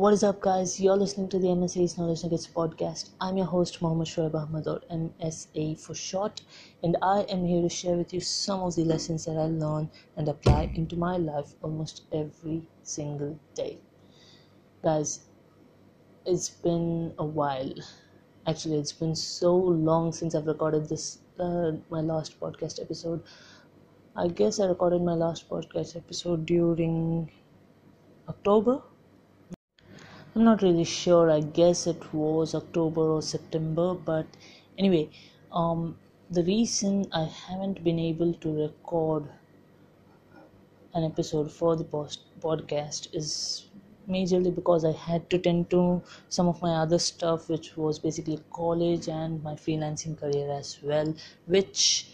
What is up, guys? You're listening to the MSA's Knowledge Nuggets podcast. I'm your host, Mohammed Shoaib Ahmed, or MSA for short, and I am here to share with you some of the lessons that I learn and apply into my life almost every single day. Guys, it's been a while. Actually, it's been so long since I've recorded this, uh, my last podcast episode. I guess I recorded my last podcast episode during October I'm not really sure. I guess it was October or September, but anyway, um, the reason I haven't been able to record an episode for the post podcast is majorly because I had to tend to some of my other stuff, which was basically college and my freelancing career as well. Which,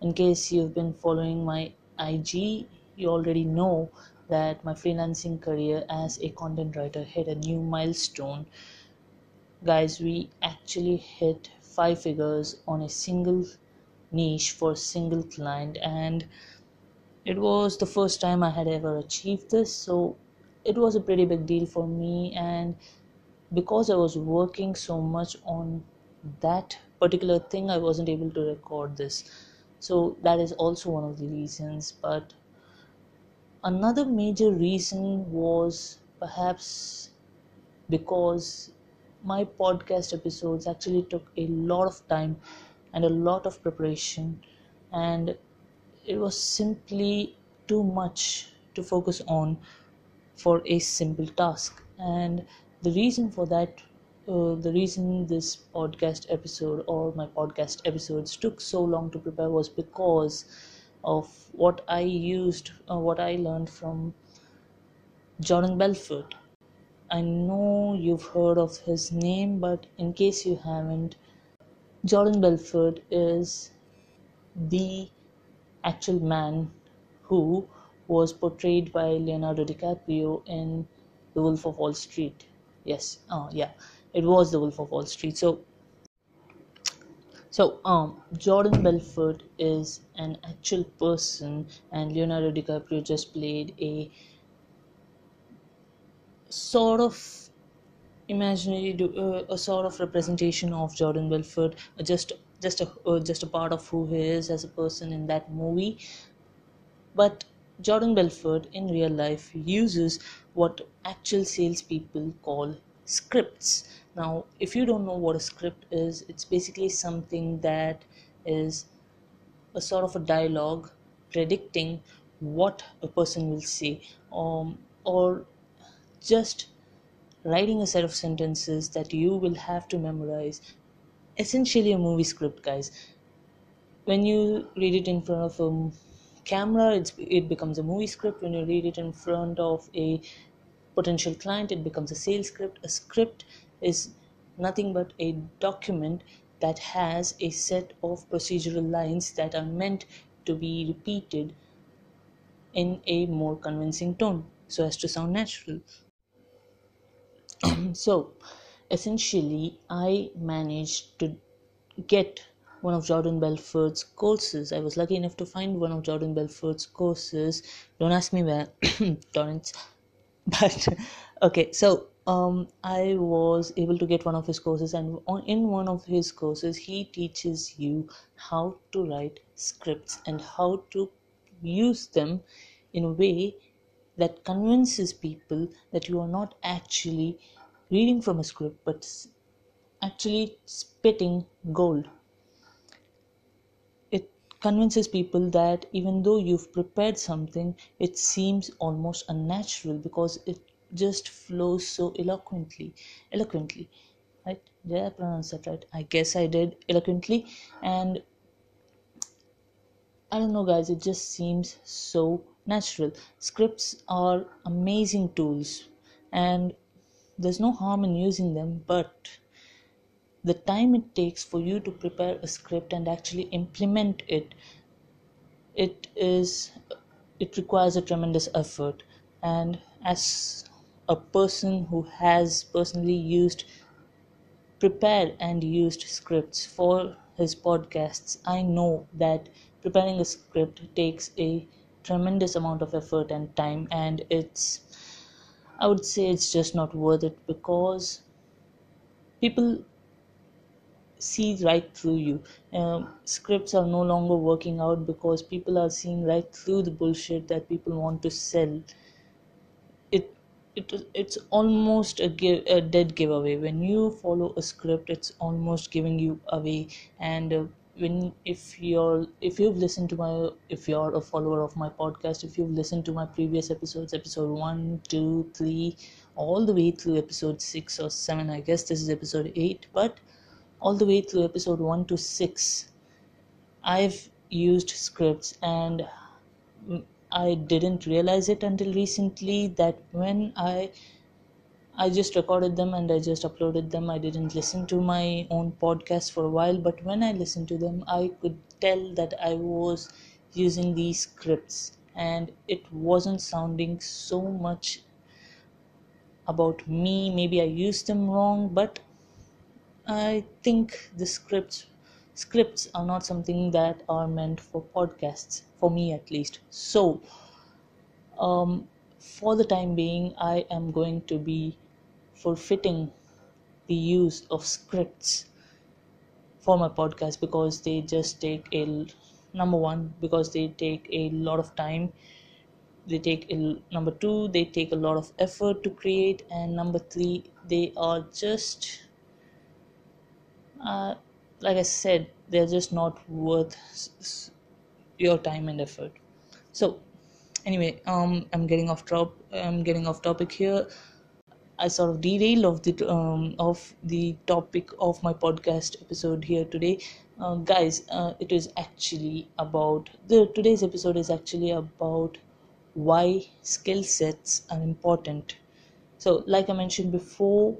in case you've been following my IG, you already know that my freelancing career as a content writer hit a new milestone. Guys, we actually hit five figures on a single niche for a single client, and it was the first time I had ever achieved this, so it was a pretty big deal for me. And because I was working so much on that particular thing, I wasn't able to record this, so that is also one of the reasons. But another major reason was perhaps because my podcast episodes actually took a lot of time and a lot of preparation and it was simply too much to focus on for a simple task. And the reason for that uh, the reason this podcast episode or my podcast episodes took so long to prepare was because of what I used, uh, what I learned from Jordan Belfort. I know you've heard of his name, but in case you haven't, Jordan Belfort is the actual man who was portrayed by Leonardo DiCaprio in The Wolf of Wall Street. Yes, oh yeah, it was The Wolf of Wall Street. So so, um, Jordan Belfort is an actual person, and Leonardo DiCaprio just played a sort of imaginary, uh, a sort of representation of Jordan Belfort, uh, just just a uh, just a part of who he is as a person in that movie. But Jordan Belfort in real life uses what actual salespeople call scripts now if you don't know what a script is it's basically something that is a sort of a dialogue predicting what a person will say um, or just writing a set of sentences that you will have to memorize. Essentially a movie script guys. When you read it in front of a camera it becomes a movie script. When you read it in front of a potential client it becomes a sales script. A script is nothing but a document that has a set of procedural lines that are meant to be repeated in a more convincing tone so as to sound natural. so essentially, I managed to get one of Jordan Belfort's courses. I was lucky enough to find one of Jordan Belfort's courses. Don't ask me where, torrents. But okay, so um, I was able to get one of his courses, and in one of his courses, he teaches you how to write scripts and how to use them in a way that convinces people that you are not actually reading from a script but actually spitting gold. It convinces people that even though you've prepared something, it seems almost unnatural because it just flows so eloquently eloquently right? Did i pronounce that right? I guess i did eloquently. And i don't know guys it just seems so natural. Scripts are amazing tools and there's no harm in using them but the time it takes for you to prepare a script and actually implement it it is it requires a tremendous effort. And as a person who has personally used prepared and used scripts for his podcasts i know that preparing a script takes a tremendous amount of effort and time and it's I would say it's just not worth it because people see right through you. Um, scripts are no longer working out because people are seeing right through the bullshit that people want to sell. It it it's almost a give a dead giveaway when you follow a script. It's almost giving you away and. Uh, when if you're if you've listened to my if you're a follower of my podcast if you've listened to my previous episodes episode one two three all the way through episode six or seven i guess this is episode eight but all the way through episode 1 to 6 i've used scripts and i didn't realize it until recently that when i i just recorded them and i just uploaded them i didn't listen to my own podcast for a while but when i listened to them i could tell that i was using these scripts and it wasn't sounding so much about me. Maybe i used them wrong but I think the scripts scripts are not something that are meant for podcasts for me at least. So um, for the time being, I am going to be forfeiting the use of scripts for my podcast because they just take a number one because they take a lot of time they take a, number two they take a lot of effort to create and number three they are just uh, like I said, they're just not worth your time and effort. So, anyway, um, I'm getting off top. I'm getting off topic here. I sort of derail of the um, of the topic of my podcast episode here today, uh, guys. Uh, it is actually about the today's episode is actually about why skill sets are important. So, like I mentioned before,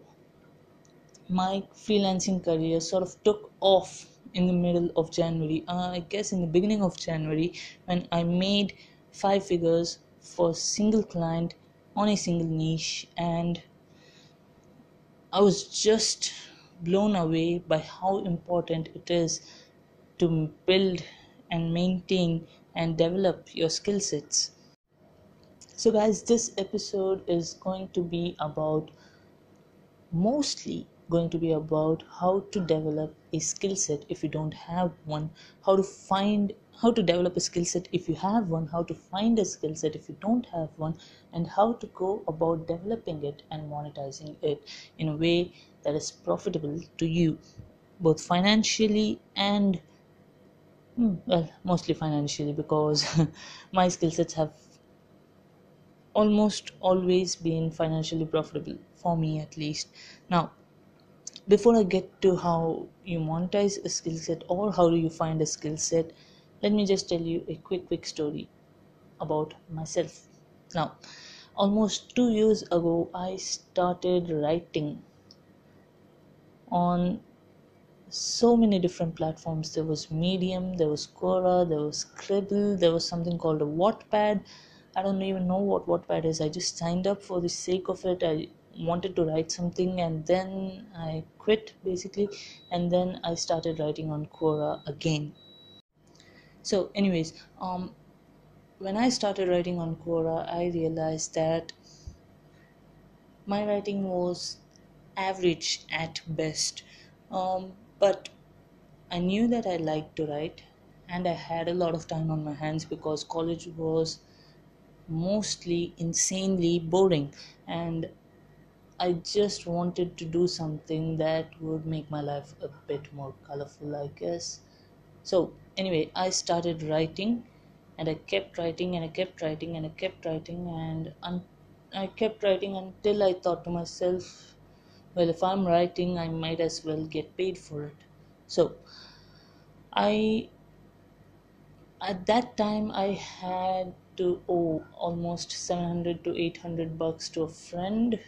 my freelancing career sort of took off in the middle of January. Uh, I guess in the beginning of January, when I made five figures for a single client on a single niche, and I was just blown away by how important it is to build and maintain and develop your skill sets. So, guys, this episode is going to be about mostly going to be about how to develop a skill set if you don't have one how to find how to develop a skill set if you have one how to find a skill set if you don't have one and how to go about developing it and monetizing it in a way that is profitable to you both financially and hmm, well mostly financially because my skill sets have almost always been financially profitable for me at least. Now before I get to how you monetize a skill set or how do you find a skill set, let me just tell you a quick, quick story about myself. Now, almost two years ago, I started writing on so many different platforms. There was Medium, there was Quora, there was Scribble, there was something called a Wattpad. I don't even know what Wattpad is. I just signed up for the sake of it. I wanted to write something and then I quit basically and then I started writing on Quora again. So anyways, um when I started writing on Quora I realized that my writing was average at best. Um, but I knew that I liked to write and I had a lot of time on my hands because college was mostly insanely boring and I just wanted to do something that would make my life a bit more colorful, I guess. So, anyway, I started writing and I kept writing and I kept writing and I kept writing and un- I kept writing until I thought to myself, well, if I'm writing, I might as well get paid for it. So, I at that time I had to owe almost 700 to 800 bucks to a friend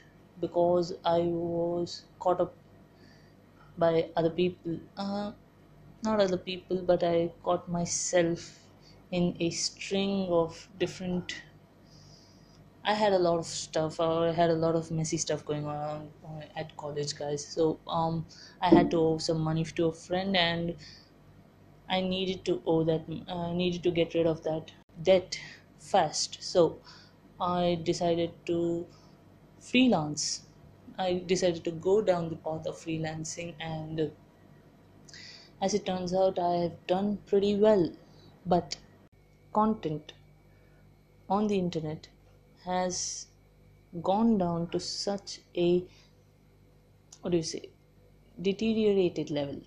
because I was caught up by other people. Uh, not other people, but I caught myself in a string of different. I had a lot of stuff. I had a lot of messy stuff going on at college, guys. So um, I had to owe some money to a friend, and I needed to owe that. Uh, needed to get rid of that debt fast. So I decided to freelance. I decided to go down the path of freelancing, and as it turns out, I have done pretty well. But content on the internet has gone down to such a what do you say deteriorated level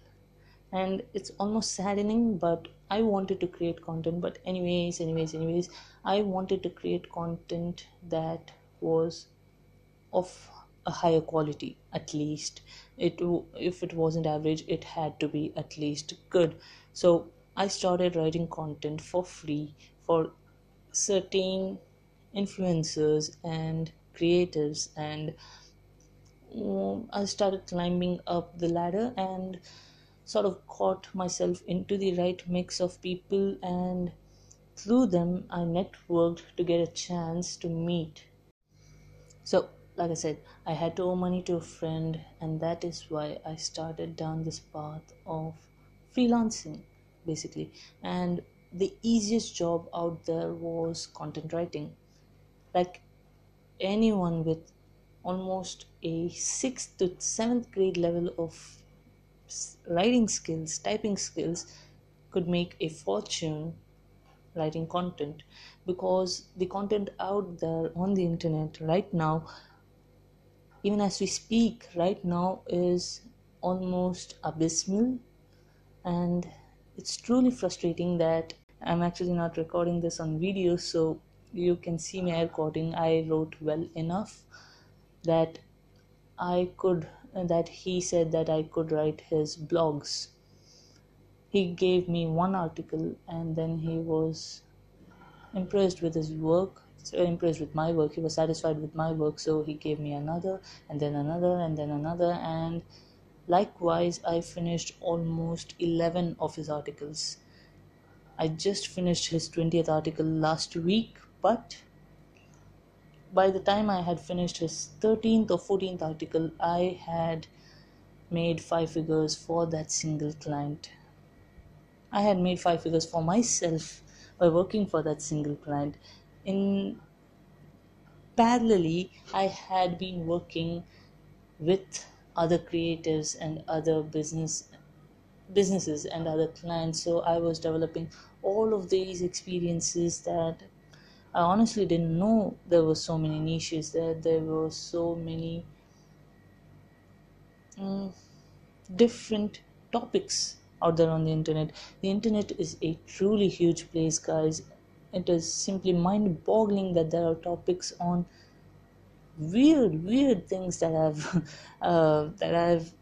and it's almost saddening but i wanted to create content but anyways anyways anyways i wanted to create content that was of a higher quality at least. It if it wasn't average it had to be at least good. So i started writing content for free for certain influencers and creatives and um, i started climbing up the ladder and sort of caught myself into the right mix of people and through them i networked to get a chance to meet. So like i said i had to owe money to a friend and that is why i started down this path of freelancing basically. And the easiest job out there was content writing. Like anyone with almost a 6th to 7th grade level of writing skills, typing skills could make a fortune writing content. Because the content out there on the internet right now even as we speak right now is almost abysmal. And it's truly frustrating that i'm actually not recording this on video so you can see air quoting i wrote well enough that i could that he said that I could write his blogs. He gave me one article and then he was impressed with his work, impressed with my work. He was satisfied with my work, so he gave me another and then another and then another. And likewise, I finished almost 11 of his articles. I just finished his 20th article last week, but by the time I had finished his 13th or 14th article, I had made five figures for that single client. I had made five figures for myself by working for that single client. In parallelly, I had been working with other creatives and other business businesses and other clients so i was developing all of these experiences that I honestly didn't know there were so many niches there. There were so many um, different topics out there on the internet. The internet is a truly huge place, guys. It is simply mind boggling that there are topics on weird, weird things that I've uh, that I've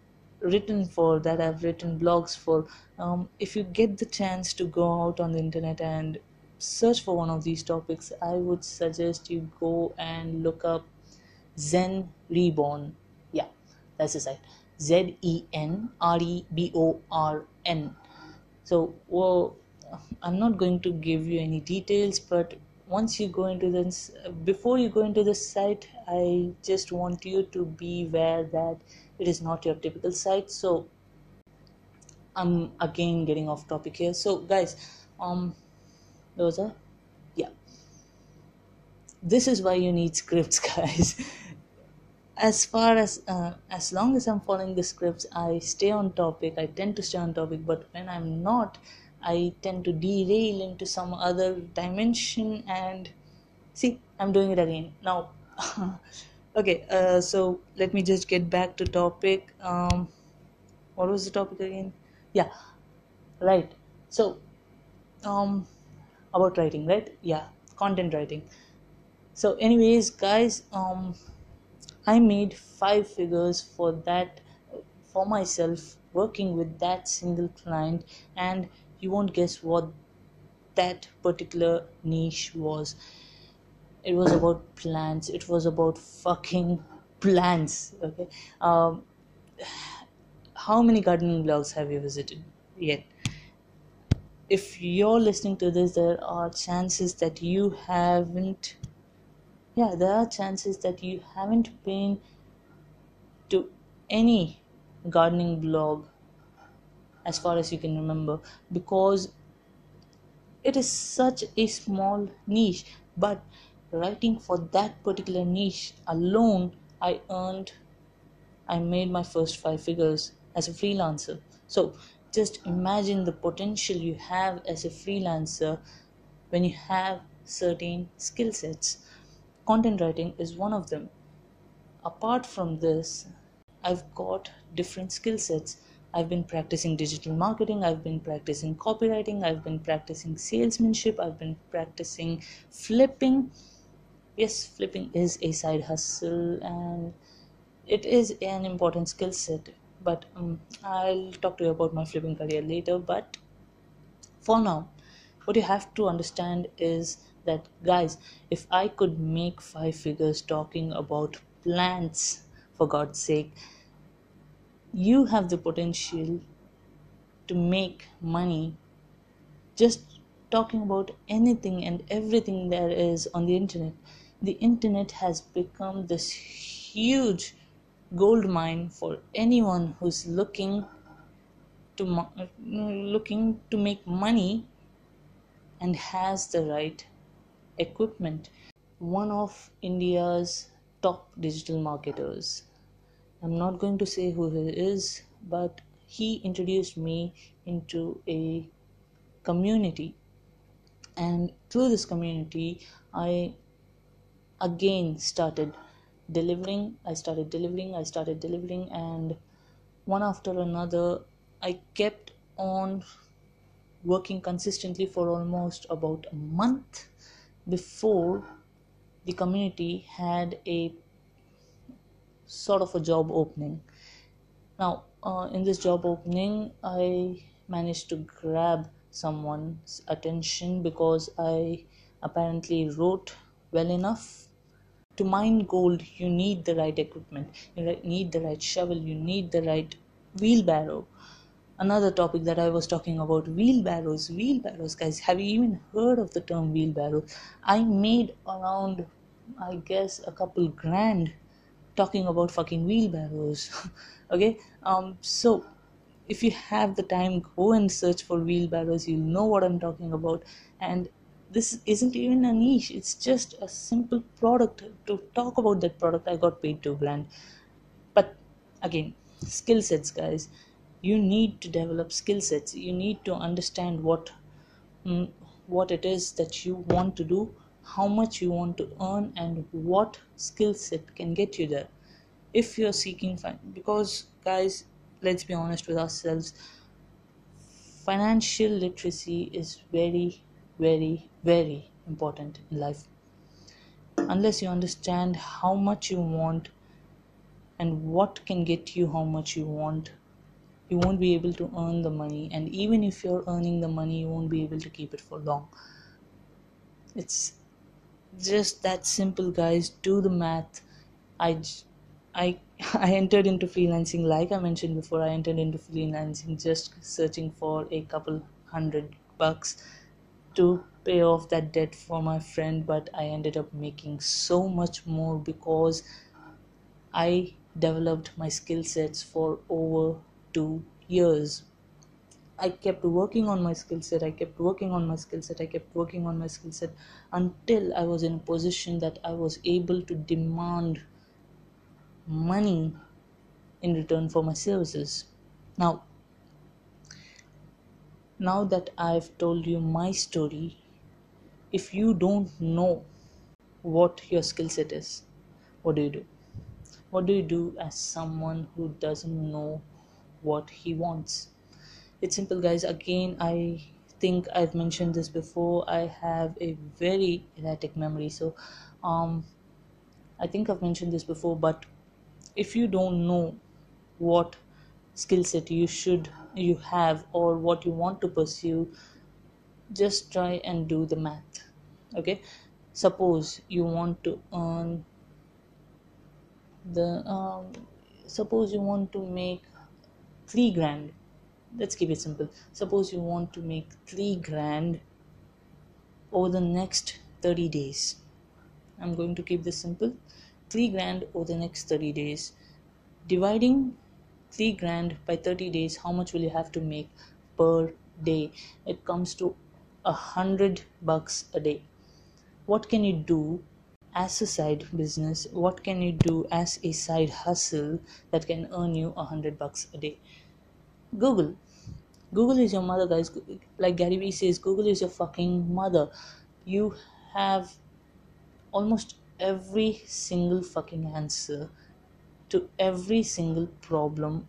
written for, that I've written blogs for. Um, if you get the chance to go out on the internet and search for one of these topics, I would suggest you go and look up Zen Reborn. Yeah, that's the site. Z E N R E B O R N. So, well, I'm not going to give you any details, but once you go into this, before you go into the site, I just want you to be aware that it is not your typical site. So, I'm again getting off topic here. So, guys, um, those are yeah this is why you need scripts guys as far as uh, as long as i'm following the scripts i stay on topic i tend to stay on topic but when i'm not i tend to derail into some other dimension and see i'm doing it again. Now okay uh, so let me just get back to topic. Um what was the topic again? Yeah right. So um about writing right? Yeah content writing. So anyways guys um i made five figures for that for myself working with that single client and you won't guess what that particular niche was. It was about plants. It was about fucking plants okay? Um how many gardening blogs have you visited yet? If you're listening to this there are chances that you haven't yeah there are chances that you haven't been to any gardening blog as far as you can remember because it is such a small niche but writing for that particular niche alone I earned, I made my first five figures as a freelancer. So just imagine the potential you have as a freelancer when you have certain skill sets. Content writing is one of them. Apart from this, I've got different skill sets. I've been practicing digital marketing, I've been practicing copywriting, I've been practicing salesmanship, I've been practicing flipping. Yes, flipping is a side hustle and it is an important skill set. But um, I'll talk to you about my flipping career later. But for now, what you have to understand is that, guys, if I could make five figures talking about plants, for God's sake, you have the potential to make money just talking about anything and everything there is on the internet. The internet has become this huge gold mine for anyone who's looking to looking to make money and has the right equipment. One of India's top digital marketers I'm not going to say who he is, but he introduced me into a community. And through this community, I again started delivering. I started delivering, I started delivering, and one after another, I kept on working consistently for almost about a month before the community had a sort of a job opening. Now, uh, in this job opening, I managed to grab someone's attention because I apparently wrote well enough. To mine gold, you need the right equipment, you need the right shovel, you need the right wheelbarrow. Another topic that I was talking about wheelbarrows. Wheelbarrows, guys, have you even heard of the term wheelbarrow? I made around, I guess, a couple grand talking about fucking wheelbarrows okay? Um so if you have the time go and search for wheelbarrows. You'll know what i'm talking about. And this isn't even a niche. It's just a simple product. To talk about that product i got paid to brand. But again skill sets guys. You need to develop skill sets. You need to understand what mm, what it is that you want to do how much you want to earn and what skill set can get you there if you're seeking fin- because guys let's be honest with ourselves financial literacy is very very very important in life. Unless you understand how much you want and what can get you how much you want you won't be able to earn the money. And even if you're earning the money you won't be able to keep it for long. It's just that simple guys do the math. I i i entered into freelancing like i mentioned before i entered into freelancing just searching for a couple hundred bucks to pay off that debt for my friend but i ended up making so much more because i developed my skill sets for over 2 years I kept working on my skill set. I kept working on my skill set. I kept working on my skill set until I was in a position that I was able to demand money in return for my services. Now, now that I've told you my story, if you don't know what your skill set is, what do you do? What do you do as someone who doesn't know what he wants? It's simple guys. Again i think i've mentioned this before. I have a very erratic memory. So um i think i've mentioned this before but if you don't know what skill set you should you have or what you want to pursue just try and do the math okay? Suppose you want to earn the um, suppose you want to make 3 grand let's keep it simple. Suppose you want to make 3 grand over the next 30 days. I'm going to keep this simple. 3 grand over the next 30 days. Dividing 3 grand by 30 days how much will you have to make per day? It comes to a hundred bucks a day. What can you do as a side business? What can you do as a side hustle that can earn you a hundred bucks a day? Google google is your mother guys. Like gary vee says google is your fucking mother. You have almost every single fucking answer to every single problem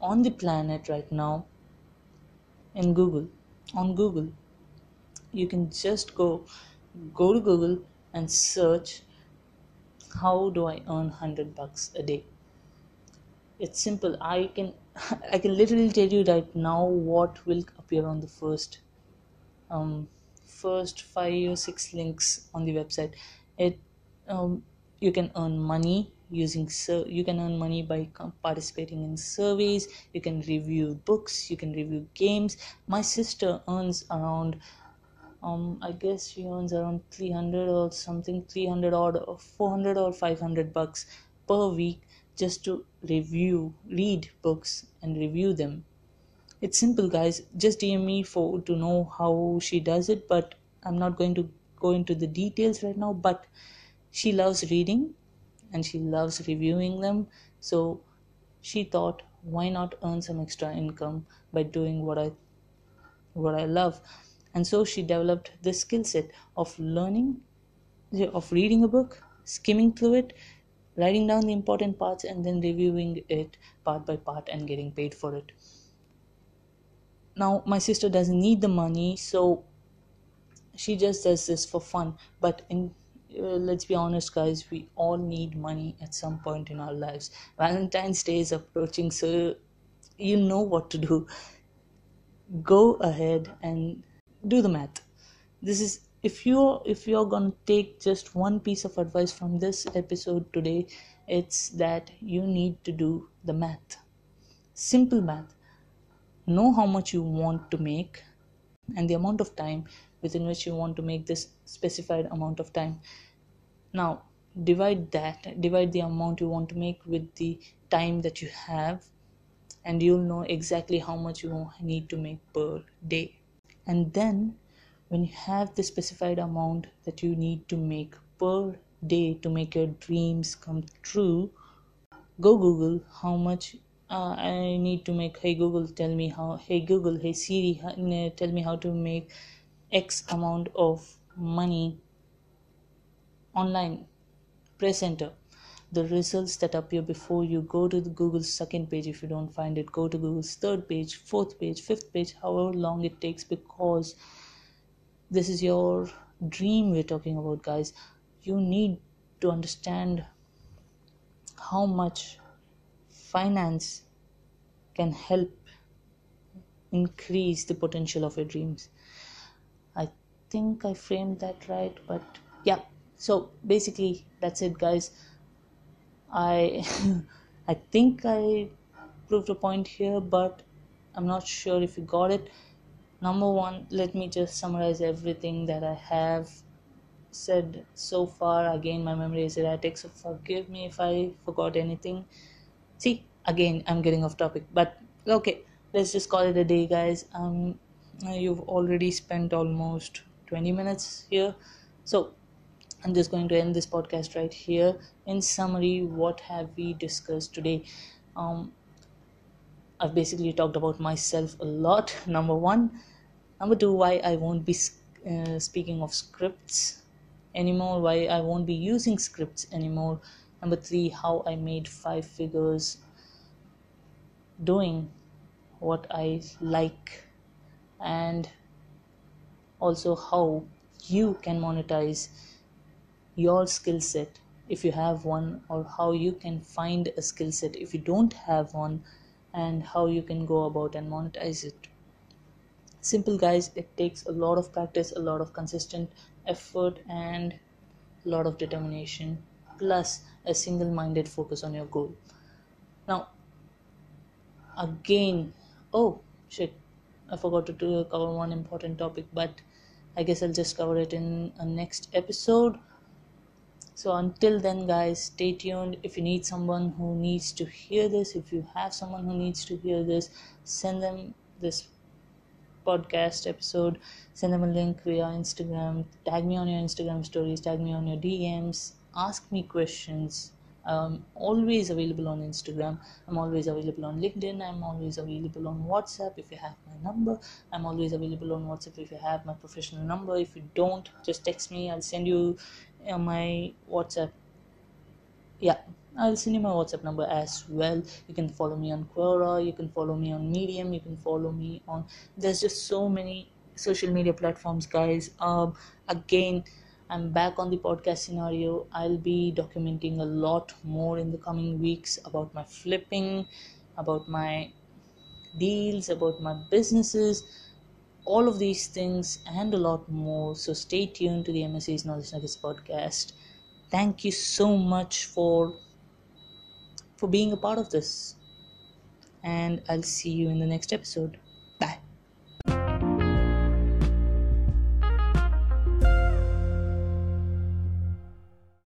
on the planet right now in google on google. You can just go go to google and search how do i earn 100 bucks a day? It's simple. I can i can literally tell you right now what will appear on the first um first five or six links on the website. It um, you can earn money using so you can earn money by participating in surveys. You can review books. You can review games. My sister earns around um i guess she earns around 300 or something 300 or 400 or 500 bucks per week just to review read books and review them. It's simple guys. Just dm me for to know how she does it but i'm not going to go into the details right now but she loves reading and she loves reviewing them. So she thought why not earn some extra income by doing what i what i love? And so she developed this skill set of learning of reading a book skimming through it writing down the important parts and then reviewing it part by part and getting paid for it. Now my sister doesn't need the money so she just does this for fun. But in uh, let's be honest guys we all need money at some point in our lives. Valentine's day is approaching so you know what to do. Go ahead and do the math. This is if you're if you're gonna take just one piece of advice from this episode today it's that you need to do the math. Simple math. Know how much you want to make and the amount of time within which you want to make this specified amount of time. Now divide that divide the amount you want to make with the time that you have and you'll know exactly how much you need to make per day. And then when you have the specified amount that you need to make per day to make your dreams come true go google how much uh, i need to make. Hey google tell me how hey google hey siri tell me how to make x amount of money online. Press enter. The results that appear before you go to the google's second page if you don't find it. Go to google's third page fourth page fifth page however long it takes because this is your dream we're talking about guys. You need to understand how much finance can help increase the potential of your dreams. I think i framed that right but yeah. So basically that's it guys. I i think i proved a point here but i'm not sure if you got it number one let me just summarize everything that i have said so far again my memory is erratic so forgive me if i forgot anything see again i'm getting off topic but okay let's just call it a day guys um you've already spent almost 20 minutes here so I'm just going to end this podcast right here. In summary, what have we discussed today? Um, I've basically talked about myself a lot. Number one, number two, why I won't be uh, speaking of scripts anymore, why I won't be using scripts anymore. Number three, how I made five figures doing what I like, and also how you can monetize your skill set if you have one or how you can find a skill set if you don't have one and how you can go about and monetize it simple guys it takes a lot of practice a lot of consistent effort and a lot of determination plus a single minded focus on your goal. Now again oh shit i forgot to cover one important topic but i guess i'll just cover it in a next episode. So until then guys stay tuned. If you need someone who needs to hear this if you have someone who needs to hear this send them this podcast episode send them a link via instagram tag me on your instagram stories tag me on your dms ask me questions I'm always available on Instagram. I'm always available on LinkedIn. I'm always available on WhatsApp if you have my number. I'm always available on WhatsApp if you have my professional number. If you don't, just text me. I'll send you uh, my WhatsApp. Yeah, I'll send you my WhatsApp number as well. You can follow me on Quora. You can follow me on Medium. You can follow me on. There's just so many social media platforms, guys. Um, again I'm back on the podcast scenario. I'll be documenting a lot more in the coming weeks about my flipping, about my deals, about my businesses, all of these things and a lot more. So stay tuned to the MSA's Knowledge Nuggets podcast. Thank you so much for for being a part of this. And I'll see you in the next episode.